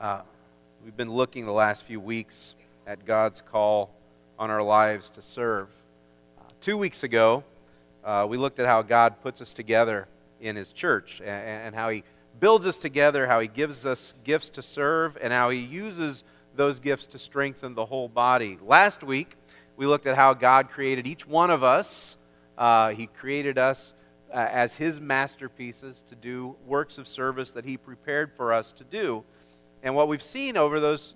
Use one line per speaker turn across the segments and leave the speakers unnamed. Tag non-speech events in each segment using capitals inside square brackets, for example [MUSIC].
Uh, we've been looking the last few weeks at God's call on our lives to serve. Uh, two weeks ago, uh, we looked at how God puts us together in His church and, and how He builds us together, how He gives us gifts to serve, and how He uses those gifts to strengthen the whole body. Last week, we looked at how God created each one of us. Uh, he created us uh, as His masterpieces to do works of service that He prepared for us to do. And what we've seen over those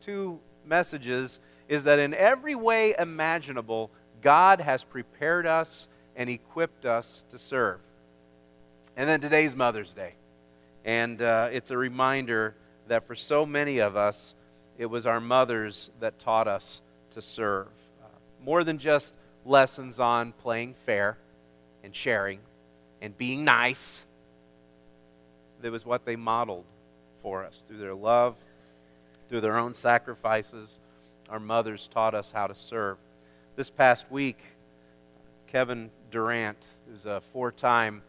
two messages is that in every way imaginable, God has prepared us and equipped us to serve. And then today's Mother's Day. And uh, it's a reminder that for so many of us, it was our mothers that taught us to serve. Uh, more than just lessons on playing fair and sharing and being nice, it was what they modeled for us through their love, through their own sacrifices. Our mothers taught us how to serve. This past week, Kevin Durant, who's a four time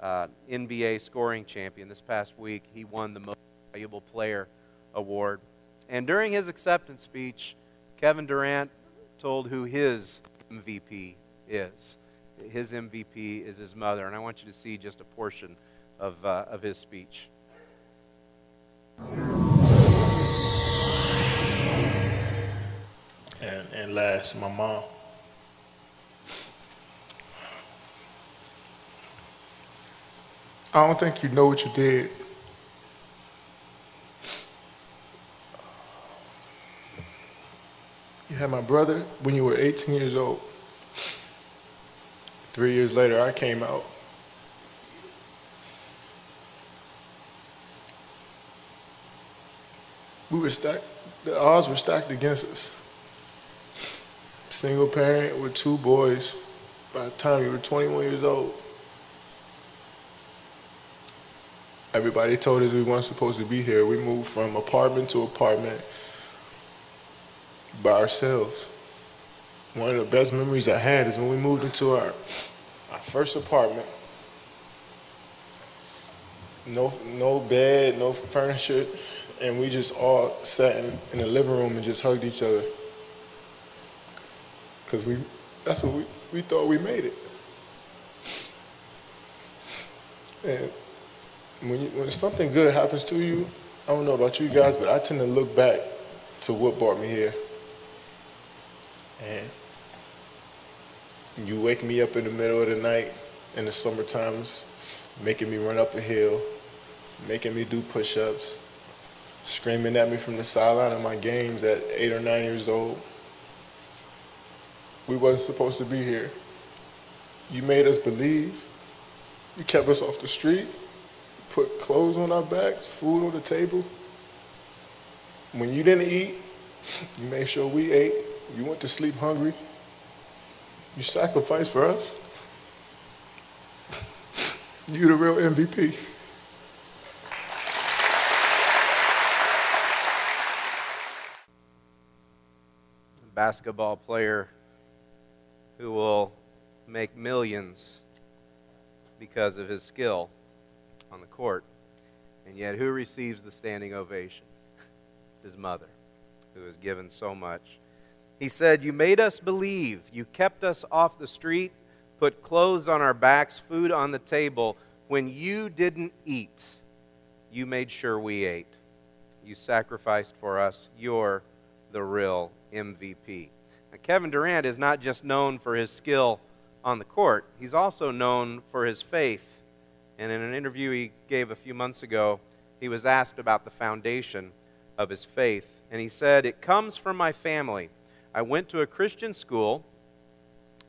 uh, NBA scoring champion, this past week, he won the Most Valuable Player award. And during his acceptance speech, Kevin Durant told who his MVP is. His MVP is his mother. And I want you to see just a portion of, uh, of his speech.
And, and last, my mom. I don't think you know what you did. You had my brother when you were 18 years old. Three years later, I came out. We were stacked, the odds were stacked against us. Single parent with two boys by the time you were 21 years old. Everybody told us we weren't supposed to be here. We moved from apartment to apartment by ourselves. One of the best memories I had is when we moved into our, our first apartment. No, no bed, no furniture, and we just all sat in, in the living room and just hugged each other. Because we, that's what we, we thought we made it. And when, you, when something good happens to you, I don't know about you guys, but I tend to look back to what brought me here. And you wake me up in the middle of the night in the summer times, making me run up a hill, making me do push-ups, screaming at me from the sideline of my games at eight or nine years old. We wasn't supposed to be here. You made us believe. You kept us off the street, put clothes on our backs, food on the table. When you didn't eat, [LAUGHS] you made sure we ate. You went to sleep hungry. You sacrificed for us. [LAUGHS] you the real MVP.
Basketball player who will make millions because of his skill on the court. And yet, who receives the standing ovation? It's his mother, who has given so much. He said, You made us believe. You kept us off the street, put clothes on our backs, food on the table. When you didn't eat, you made sure we ate. You sacrificed for us. You're the real MVP. Now, Kevin Durant is not just known for his skill on the court, he's also known for his faith. And in an interview he gave a few months ago, he was asked about the foundation of his faith. And he said, It comes from my family. I went to a Christian school.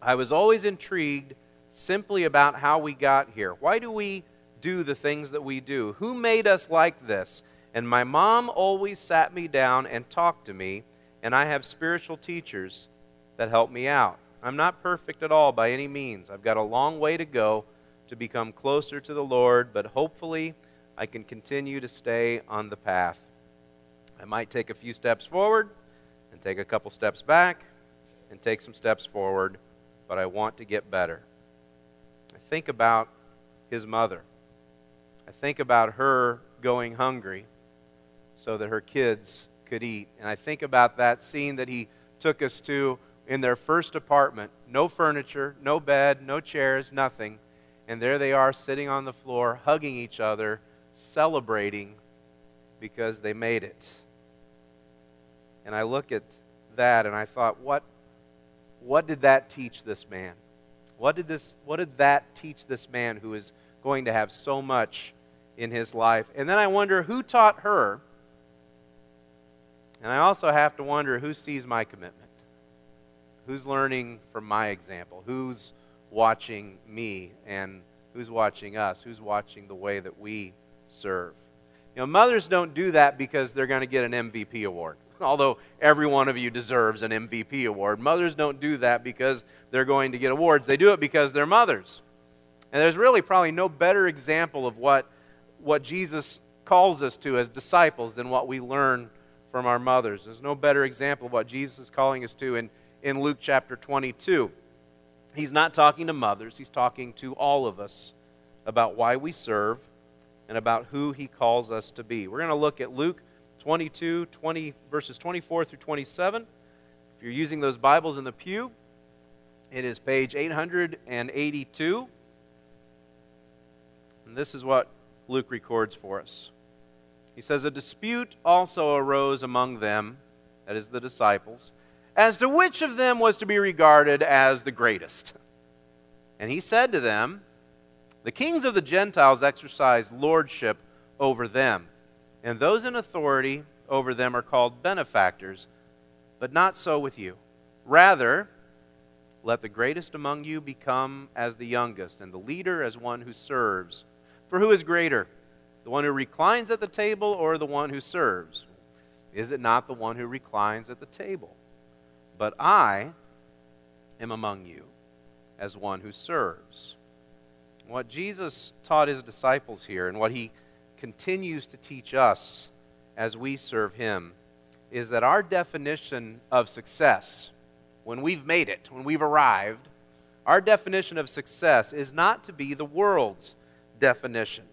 I was always intrigued simply about how we got here. Why do we do the things that we do? Who made us like this? And my mom always sat me down and talked to me and I have spiritual teachers that help me out. I'm not perfect at all by any means. I've got a long way to go to become closer to the Lord, but hopefully I can continue to stay on the path. I might take a few steps forward and take a couple steps back and take some steps forward, but I want to get better. I think about his mother. I think about her going hungry so that her kids could eat. And I think about that scene that he took us to in their first apartment no furniture, no bed, no chairs, nothing. And there they are sitting on the floor, hugging each other, celebrating because they made it. And I look at that and I thought, what, what did that teach this man? What did, this, what did that teach this man who is going to have so much in his life? And then I wonder who taught her? And I also have to wonder who sees my commitment? Who's learning from my example? Who's watching me and who's watching us? Who's watching the way that we serve? You know, mothers don't do that because they're going to get an MVP award. [LAUGHS] Although every one of you deserves an MVP award, mothers don't do that because they're going to get awards. They do it because they're mothers. And there's really probably no better example of what, what Jesus calls us to as disciples than what we learn from our mothers. There's no better example of what Jesus is calling us to in in Luke chapter 22. He's not talking to mothers, he's talking to all of us about why we serve and about who he calls us to be. We're going to look at Luke 22, 20, verses 24 through 27. If you're using those Bibles in the pew, it is page 882. And this is what Luke records for us. He says, A dispute also arose among them, that is, the disciples as to which of them was to be regarded as the greatest. And he said to them, The kings of the Gentiles exercise lordship over them, and those in authority over them are called benefactors, but not so with you. Rather, let the greatest among you become as the youngest, and the leader as one who serves. For who is greater, the one who reclines at the table or the one who serves? Is it not the one who reclines at the table? but I am among you as one who serves. What Jesus taught his disciples here and what he continues to teach us as we serve him is that our definition of success, when we've made it, when we've arrived, our definition of success is not to be the world's definition.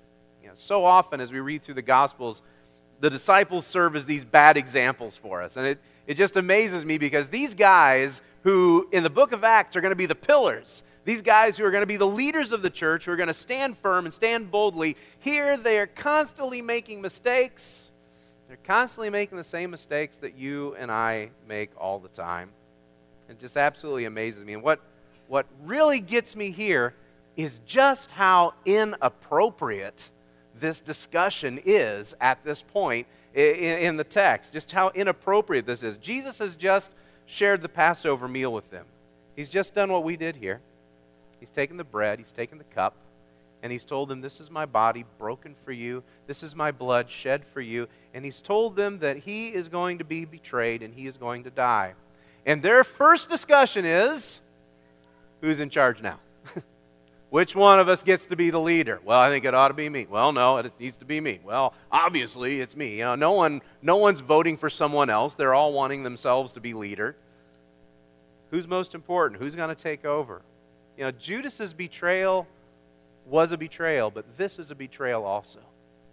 Know, so often as we read through the Gospels, the disciples serve as these bad examples for us. And it, it just amazes me because these guys who in the book of Acts are going to be the pillars, these guys who are going to be the leaders of the church, who are going to stand firm and stand boldly, here they are constantly making mistakes. They're constantly making the same mistakes that you and I make all the time. It just absolutely amazes me. And what, what really gets me here is just how inappropriate this discussion is at this point in, the text, just how inappropriate this is. Jesus has just shared the Passover meal with them. He's just done what we did here. He's taken the bread, he's taken the cup, and he's told them, This is my body broken for you, this is my blood shed for you. And he's told them that he is going to be betrayed and he is going to die. And their first discussion is who's in charge now? [LAUGHS] Which one of us gets to be the leader? Well, I think it ought to be me. Well, no, it needs to be me. Well, obviously it's me. You know, no one no one's voting for someone else. They're all wanting themselves to be leader. Who's most important? Who's going to take over? You know, Judas's betrayal was a betrayal, but this is a betrayal also.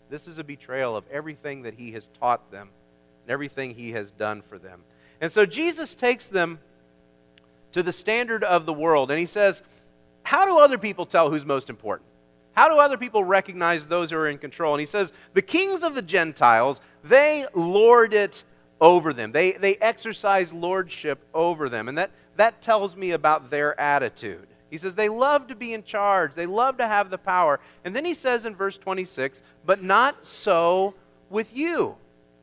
This is a betrayal of everything that he has taught them and everything he has done for them. And so Jesus takes them to the standard of the world and he says, how do other people tell who's most important? How do other people recognize those who are in control? And he says, the kings of the Gentiles, they lord it over them. They, they exercise lordship over them. And that, that tells me about their attitude. He says they love to be in charge, they love to have the power. And then he says in verse 26, but not so with you.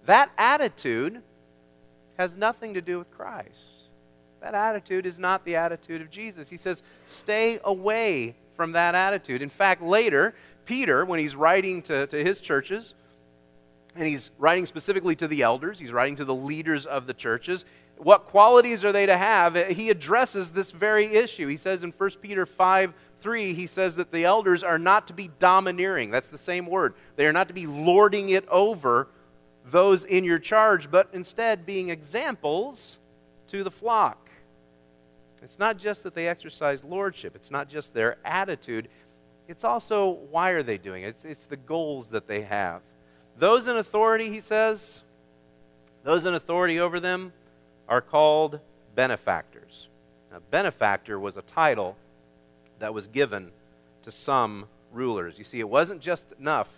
That attitude has nothing to do with Christ. That attitude is not the attitude of Jesus. He says, stay away from that attitude. In fact, later, Peter, when he's writing to, to his churches, and he's writing specifically to the elders, he's writing to the leaders of the churches, what qualities are they to have? He addresses this very issue. He says in 1 Peter 5 3, he says that the elders are not to be domineering. That's the same word. They are not to be lording it over those in your charge, but instead being examples to the flock. It's not just that they exercise lordship, it's not just their attitude, it's also why are they doing it? It's, it's the goals that they have. Those in authority, he says, Those in authority over them are called benefactors. Now, benefactor was a title that was given to some rulers. You see, it wasn't just enough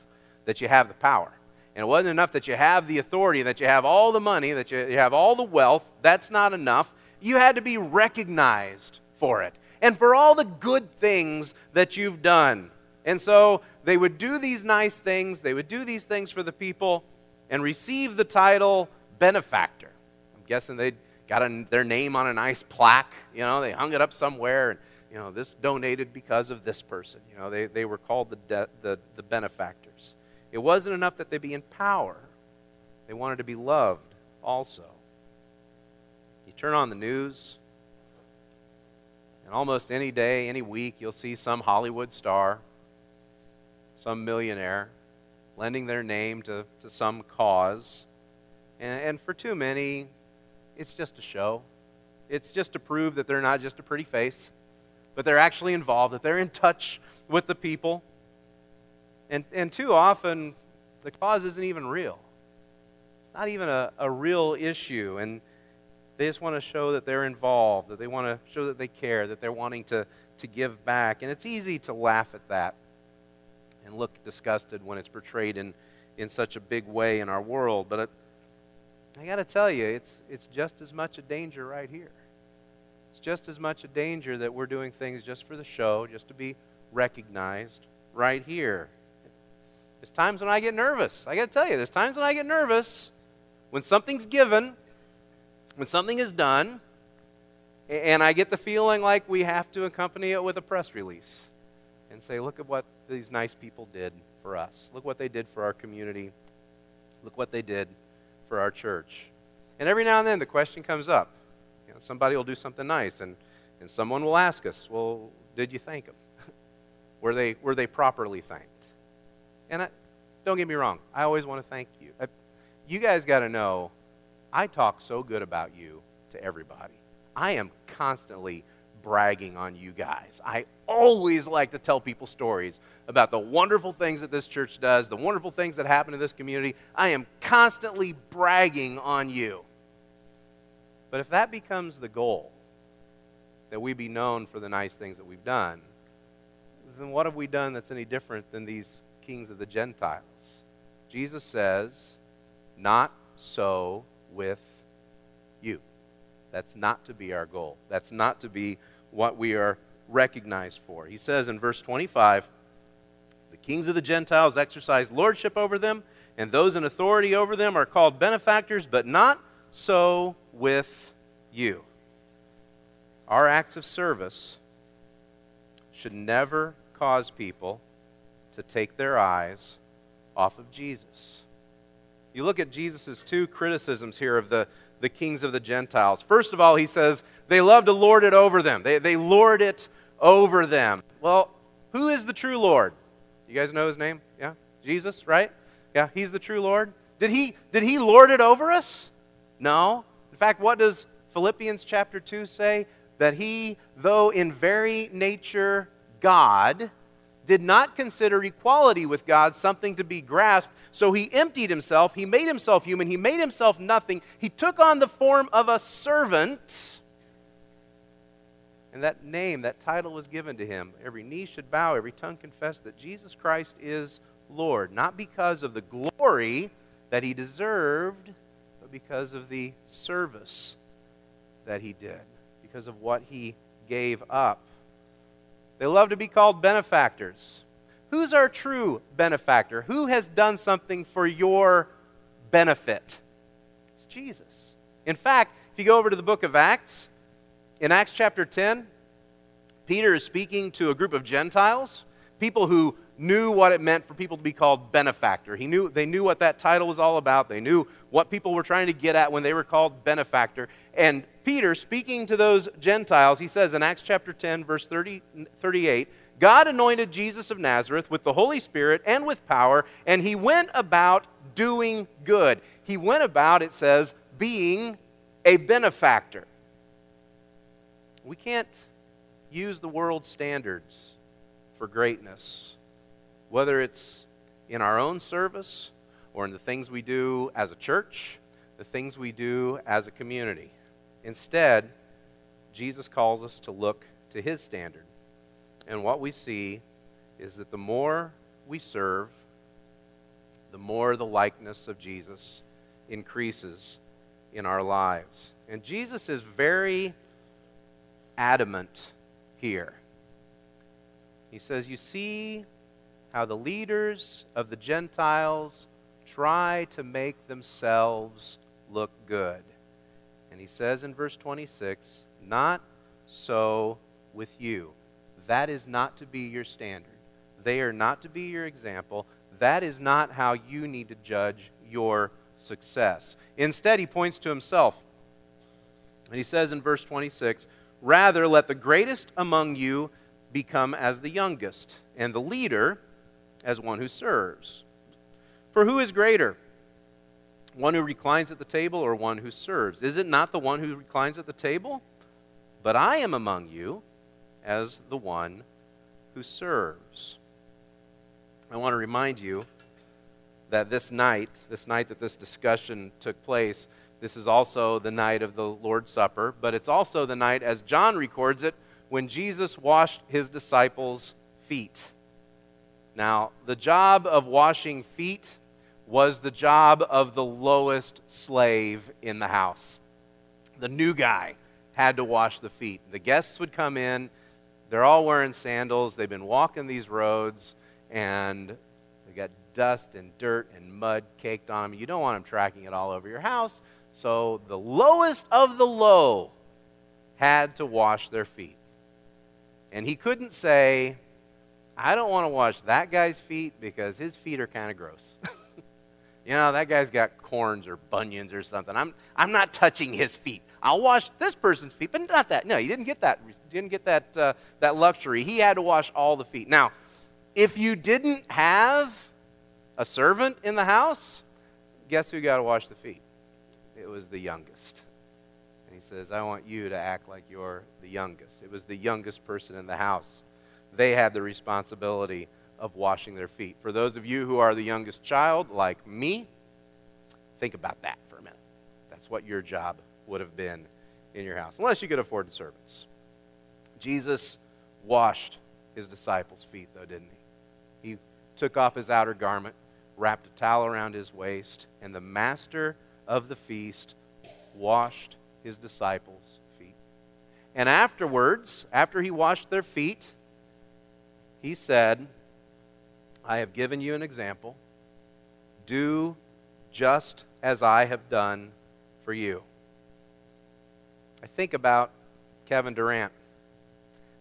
that you have the power. And it wasn't enough that you have the authority, that you have all the money, that you, you have all the wealth. That's not enough. You had to be recognized for it and for all the good things that you've done. And so they would do these nice things, they would do these things for the people, and receive the title benefactor. I'm guessing they got a, their name on a nice plaque. You know, they hung it up somewhere, and you know, this donated because of this person. You know, they, they were called the, de- the, the benefactors. It wasn't enough that they be in power, they wanted to be loved also. Turn on the news, and almost any day, any week, you'll see some Hollywood star, some millionaire, lending their name to, to some cause. And, and for too many, it's just a show. It's just to prove that they're not just a pretty face, but they're actually involved, that they're in touch with the people. And, and too often, the cause isn't even real. It's not even a, a real issue. And they just want to show that they're involved, that they want to show that they care, that they're wanting to, to give back. And it's easy to laugh at that and look disgusted when it's portrayed in, in such a big way in our world. But it, I got to tell you, it's, it's just as much a danger right here. It's just as much a danger that we're doing things just for the show, just to be recognized right here. There's times when I get nervous. I got to tell you, there's times when I get nervous when something's given, when something is done, and I get the feeling like we have to accompany it with a press release and say, look at what these nice people did for us. Look what they did for our community. Look what they did for our church. And every now and then the question comes up. You know, somebody will do something nice, and, and someone will ask us, well, did you thank them? [LAUGHS] were, they, were they properly thanked? And I, don't get me wrong, I always want to thank you. I, you guys got to know, I talk so good about you to everybody. I am constantly bragging on you guys. I always like to tell people stories about the wonderful things that this church does, the wonderful things that happen in this community. I am constantly bragging on you. But if that becomes the goal, that we be known for the nice things that we've done, then what have we done that's any different than these kings of the Gentiles? Jesus says, Not so with you. That's not to be our goal. That's not to be what we are recognized for. He says in verse 25, The kings of the Gentiles exercise lordship over them, and those in authority over them are called benefactors, but not so with you. Our acts of service should never cause people to take their eyes off of Jesus. You look at Jesus' two criticisms here of the, the kings of the Gentiles. First of all, he says they love to lord it over them, they, they lord it over them. Well, who is the true Lord? You guys know his name? Yeah? Jesus, right? Yeah, he's the true Lord. Did he, did he lord it over us? No. In fact, what does Philippians chapter 2 say? That he, though in very nature God, did not consider equality with God something to be grasped, so he emptied himself. He made himself human. He made himself nothing. He took on the form of a servant. And that name, that title was given to him. Every knee should bow, every tongue confess that Jesus Christ is Lord, not because of the glory that he deserved, but because of the service that he did, because of what he gave up. They love to be called benefactors. Who's our true benefactor? Who has done something for your benefit? It's Jesus. In fact, if you go over to the book of Acts, in Acts chapter 10, Peter is speaking to a group of Gentiles, people who knew what it meant for people to be called benefactor. He knew, they knew what that title was all about. They knew what people were trying to get at when they were called benefactor. And Peter, speaking to those Gentiles, he says in Acts chapter 10, verse 30, 38, God anointed Jesus of Nazareth with the Holy Spirit and with power, and he went about doing good. He went about, it says, being a benefactor. We can't use the world's standards for greatness, whether it's in our own service or in the things we do as a church the things we do as a community. Instead, Jesus calls us to look to his standard. And what we see is that the more we serve, the more the likeness of Jesus increases in our lives. And Jesus is very adamant here. He says, You see how the leaders of the Gentiles try to make themselves look good. And he says in verse 26, Not so with you. That is not to be your standard. They are not to be your example. That is not how you need to judge your success. Instead, he points to himself. And he says in verse 26 Rather, let the greatest among you become as the youngest, and the leader as one who serves. For who is greater? One who reclines at the table or one who serves? Is it not the one who reclines at the table? But I am among you as the one who serves. I want to remind you that this night, this night that this discussion took place, this is also the night of the Lord's Supper, but it's also the night, as John records it, when Jesus washed his disciples' feet. Now, the job of washing feet was the job of the lowest slave in the house. The new guy had to wash the feet. The guests would come in, they're all wearing sandals, they've been walking these roads, and they got dust and dirt and mud caked on them. You don't want them tracking it all over your house. So the lowest of the low had to wash their feet. And he couldn't say, I don't want to wash that guy's feet because his feet are kind of gross. [LAUGHS] you know, that guy's got corns or bunions or something. I'm, I'm not touching his feet. I'll wash this person's feet, but not that. No, he didn't get that. Didn't get that, uh, that luxury. He had to wash all the feet. Now, if you didn't have a servant in the house, guess who got to wash the feet? it was the youngest. And he says, I want you to act like you're the youngest. It was the youngest person in the house. They had the responsibility of washing their feet. For those of you who are the youngest child, like me, think about that for a minute. That's what your job would have been in your house, unless you could afford servants. Jesus washed his disciples' feet, though, didn't he? He took off his outer garment, wrapped a towel around his waist, and the master of the feast washed his disciples' feet. And afterwards, after he washed their feet, he said, I have given you an example. Do just as I have done for you. I think about Kevin Durant.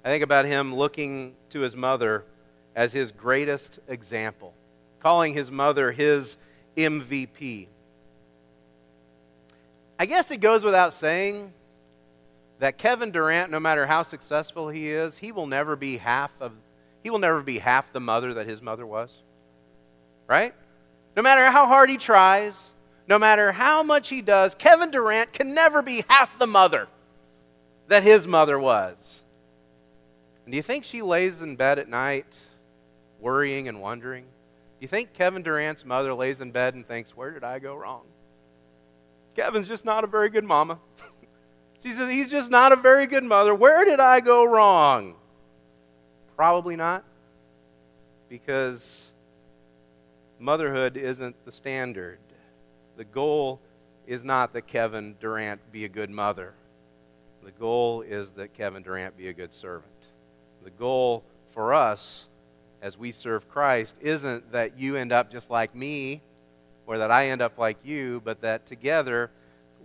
I think about him looking to his mother as his greatest example, calling his mother his MVP. I guess it goes without saying that Kevin Durant, no matter how successful he is, he will never be half of he will never be half the mother that his mother was. Right? No matter how hard he tries, no matter how much he does, Kevin Durant can never be half the mother that his mother was. And do you think she lays in bed at night worrying and wondering? Do you think Kevin Durant's mother lays in bed and thinks, Where did I go wrong? Kevin's just not a very good mama. [LAUGHS] she says, He's just not a very good mother. Where did I go wrong? Probably not. Because motherhood isn't the standard. The goal is not that Kevin Durant be a good mother. The goal is that Kevin Durant be a good servant. The goal for us as we serve Christ isn't that you end up just like me or that I end up like you, but that together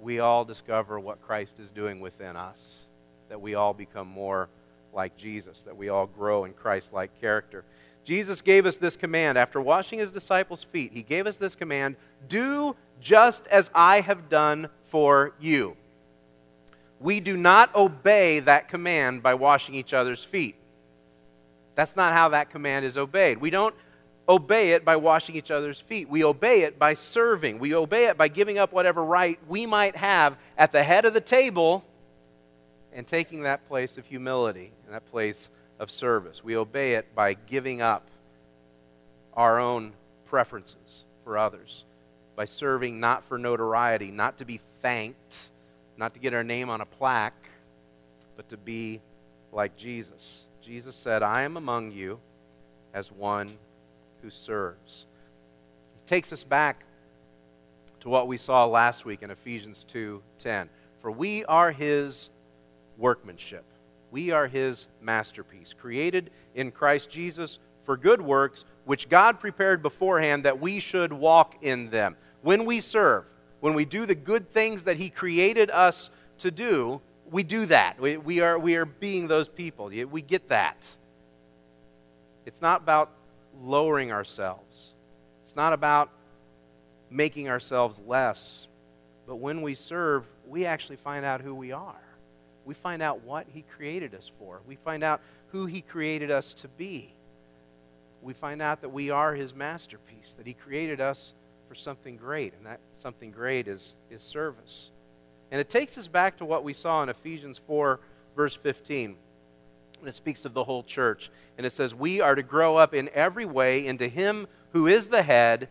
we all discover what Christ is doing within us, that we all become more like Jesus, that we all grow in Christ like character. Jesus gave us this command after washing his disciples' feet. He gave us this command do just as I have done for you. We do not obey that command by washing each other's feet. That's not how that command is obeyed. We don't obey it by washing each other's feet. We obey it by serving. We obey it by giving up whatever right we might have at the head of the table and taking that place of humility and that place of service. We obey it by giving up our own preferences for others by serving not for notoriety, not to be thanked, not to get our name on a plaque, but to be like Jesus. Jesus said, I am among you as one who serves. He takes us back to what we saw last week in Ephesians 2:10. For we are his workmanship. We are his masterpiece, created in Christ Jesus for good works, which God prepared beforehand that we should walk in them. When we serve, when we do the good things that he created us to do, we do that. We, we, are, we are being those people. We get that. It's not about lowering ourselves, it's not about making ourselves less. But when we serve, we actually find out who we are. We find out what He created us for. We find out who He created us to be. We find out that we are His masterpiece, that He created us for something great, and that something great is, is service. And it takes us back to what we saw in Ephesians 4, verse 15. And it speaks of the whole church. And it says, We are to grow up in every way into Him who is the head,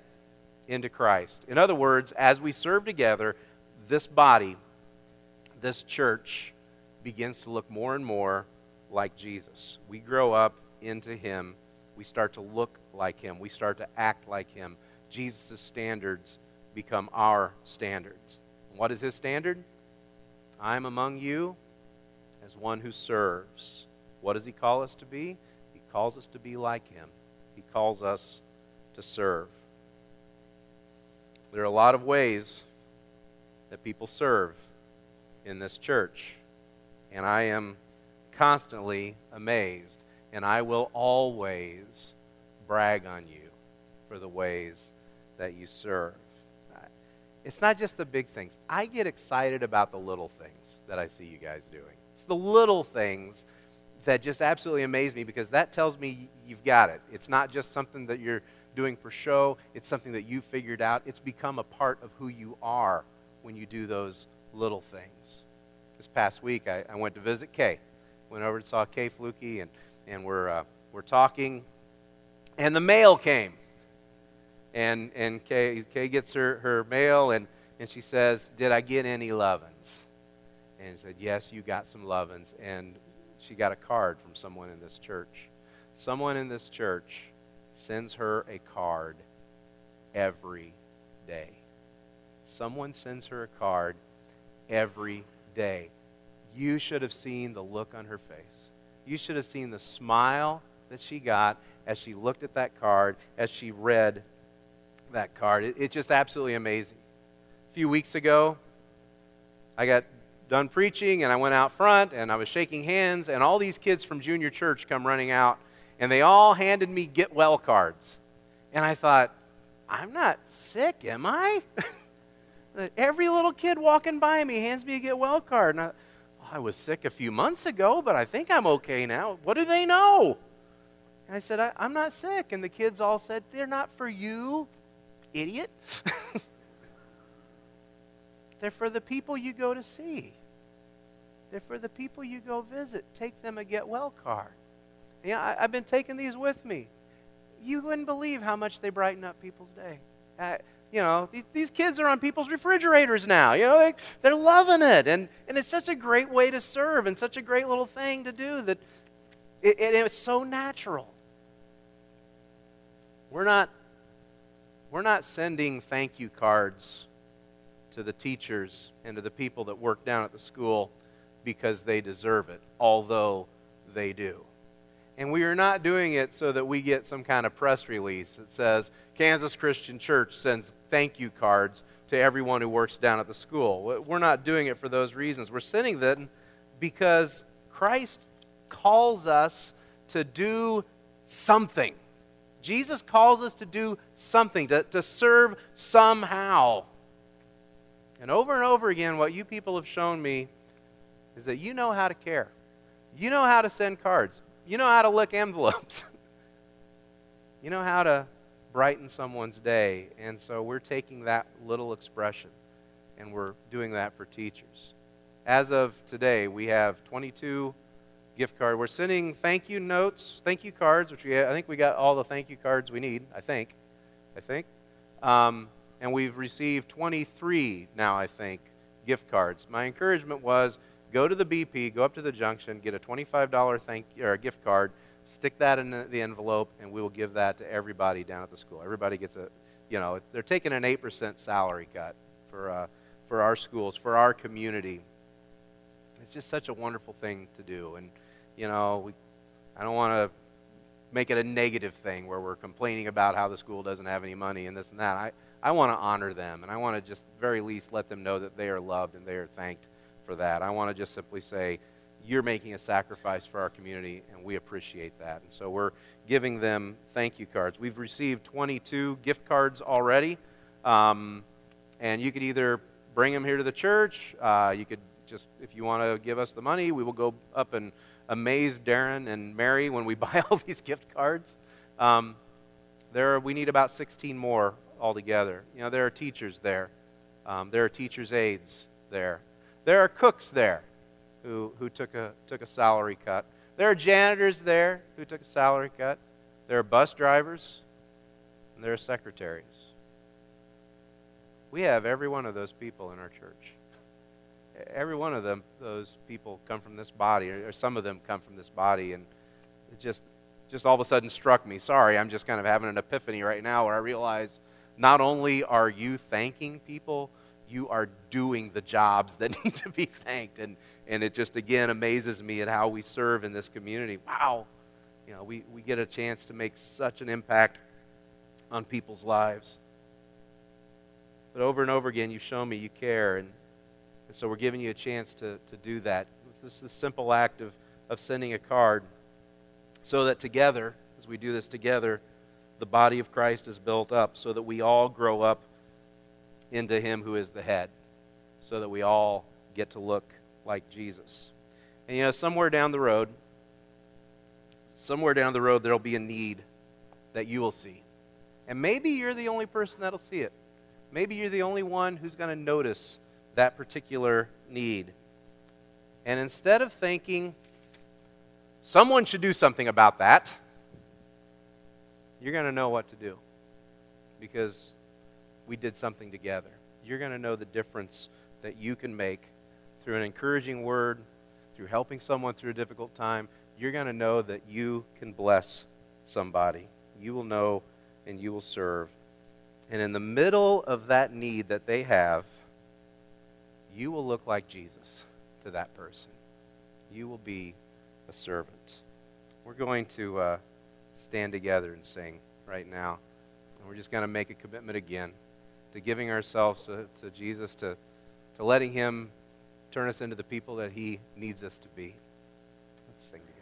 into Christ. In other words, as we serve together, this body, this church, begins to look more and more like Jesus. We grow up into Him. We start to look like Him. We start to act like Him. Jesus' standards become our standards. What is His standard? I am among you as one who serves. What does he call us to be? He calls us to be like him. He calls us to serve. There are a lot of ways that people serve in this church, and I am constantly amazed, and I will always brag on you for the ways that you serve. It's not just the big things. I get excited about the little things that I see you guys doing. It's the little things that just absolutely amaze me because that tells me you've got it. It's not just something that you're doing for show, it's something that you figured out. It's become a part of who you are when you do those little things. This past week, I, I went to visit Kay. Went over and saw Kay Fluky, and, and we're, uh, we're talking, and the mail came. And, and Kay, Kay gets her, her mail, and, and she says, Did I get any lovin's? And said, Yes, you got some lovin's. And she got a card from someone in this church. Someone in this church sends her a card every day. Someone sends her a card every day. You should have seen the look on her face. You should have seen the smile that she got as she looked at that card, as she read that card. It, it's just absolutely amazing. A few weeks ago, I got done preaching and I went out front and I was shaking hands, and all these kids from junior church come running out and they all handed me get well cards. And I thought, I'm not sick, am I? [LAUGHS] Every little kid walking by me hands me a get well card. And I, well, I was sick a few months ago, but I think I'm okay now. What do they know? And I said, I, am not sick. And the kids all said, They're not for you idiot. [LAUGHS] They're for the people you go to see. They're for the people you go visit. Take them a get well card. Yeah, I, have been taking these with me. You wouldn't believe how much they brighten up people's day. You know, these, these kids are on people's refrigerators now. You know, they, they're loving it. And, and it's such a great way to serve and such a great little thing to do that it, it, it's so natural. We're not we're not sending thank you cards to the teachers and to the people that work down at the school because they deserve it, although they do. And we are not doing it so that we get some kind of press release that says Kansas Christian Church sends thank you cards to everyone who works down at the school. We're not doing it for those reasons. We're sending them because Christ calls us to do something. Jesus calls us to do something, to, to serve somehow. And over and over again, what you people have shown me is that you know how to care. You know how to send cards. You know how to lick envelopes. [LAUGHS] you know how to brighten someone's day. And so we're taking that little expression and we're doing that for teachers. As of today, we have 22 gift card. We're sending thank you notes, thank you cards, which we I think we got all the thank you cards we need. I think, I think. Um, and we've received 23 now, I think, gift cards. My encouragement was go to the BP, go up to the junction, get a $25 thank or gift card, stick that in the envelope, and we will give that to everybody down at the school. Everybody gets a, you know, they're taking an 8% salary cut for, uh, for our schools, for our community. It's just such a wonderful thing to do. And, you know, we, I don't want to make it a negative thing where we're complaining about how the school doesn't have any money and this and that. I, I want to honor them, and I want to just very least let them know that they are loved and they are thanked for that. I want to just simply say, you're making a sacrifice for our community, and we appreciate that. And so we're giving them thank you cards. We've received 22 gift cards already, um, and you could either bring them here to the church. Uh, you could just, if you want to give us the money, we will go up and amaze Darren and Mary when we [LAUGHS] buy all these gift cards. Um, there, are, we need about 16 more altogether. You know, there are teachers there. Um, there are teachers' aides there. There are cooks there who, who took, a, took a salary cut. There are janitors there who took a salary cut. There are bus drivers, and there are secretaries. We have every one of those people in our church. Every one of them, those people come from this body, or some of them come from this body, and it just, just all of a sudden struck me. Sorry, I'm just kind of having an epiphany right now where I realize not only are you thanking people, you are doing the jobs that [LAUGHS] need to be thanked. And, and it just, again, amazes me at how we serve in this community. Wow. You know, we, we get a chance to make such an impact on people's lives. But over and over again, you show me you care. And, and so we're giving you a chance to, to do that. This is the simple act of, of sending a card so that together, as we do this together, the body of Christ is built up so that we all grow up into Him who is the head, so that we all get to look like Jesus. And you know, somewhere down the road, somewhere down the road, there'll be a need that you will see. And maybe you're the only person that'll see it. Maybe you're the only one who's going to notice that particular need. And instead of thinking, someone should do something about that, you're going to know what to do because we did something together. You're going to know the difference that you can make through an encouraging word, through helping someone through a difficult time. You're going to know that you can bless somebody. You will know and you will serve. And in the middle of that need that they have, you will look like Jesus to that person. You will be a servant. We're going to uh, stand together and sing right now. And we're just going to make a commitment again to giving ourselves to, to Jesus, to, to letting Him turn us into the people that He needs us to be. Let's sing.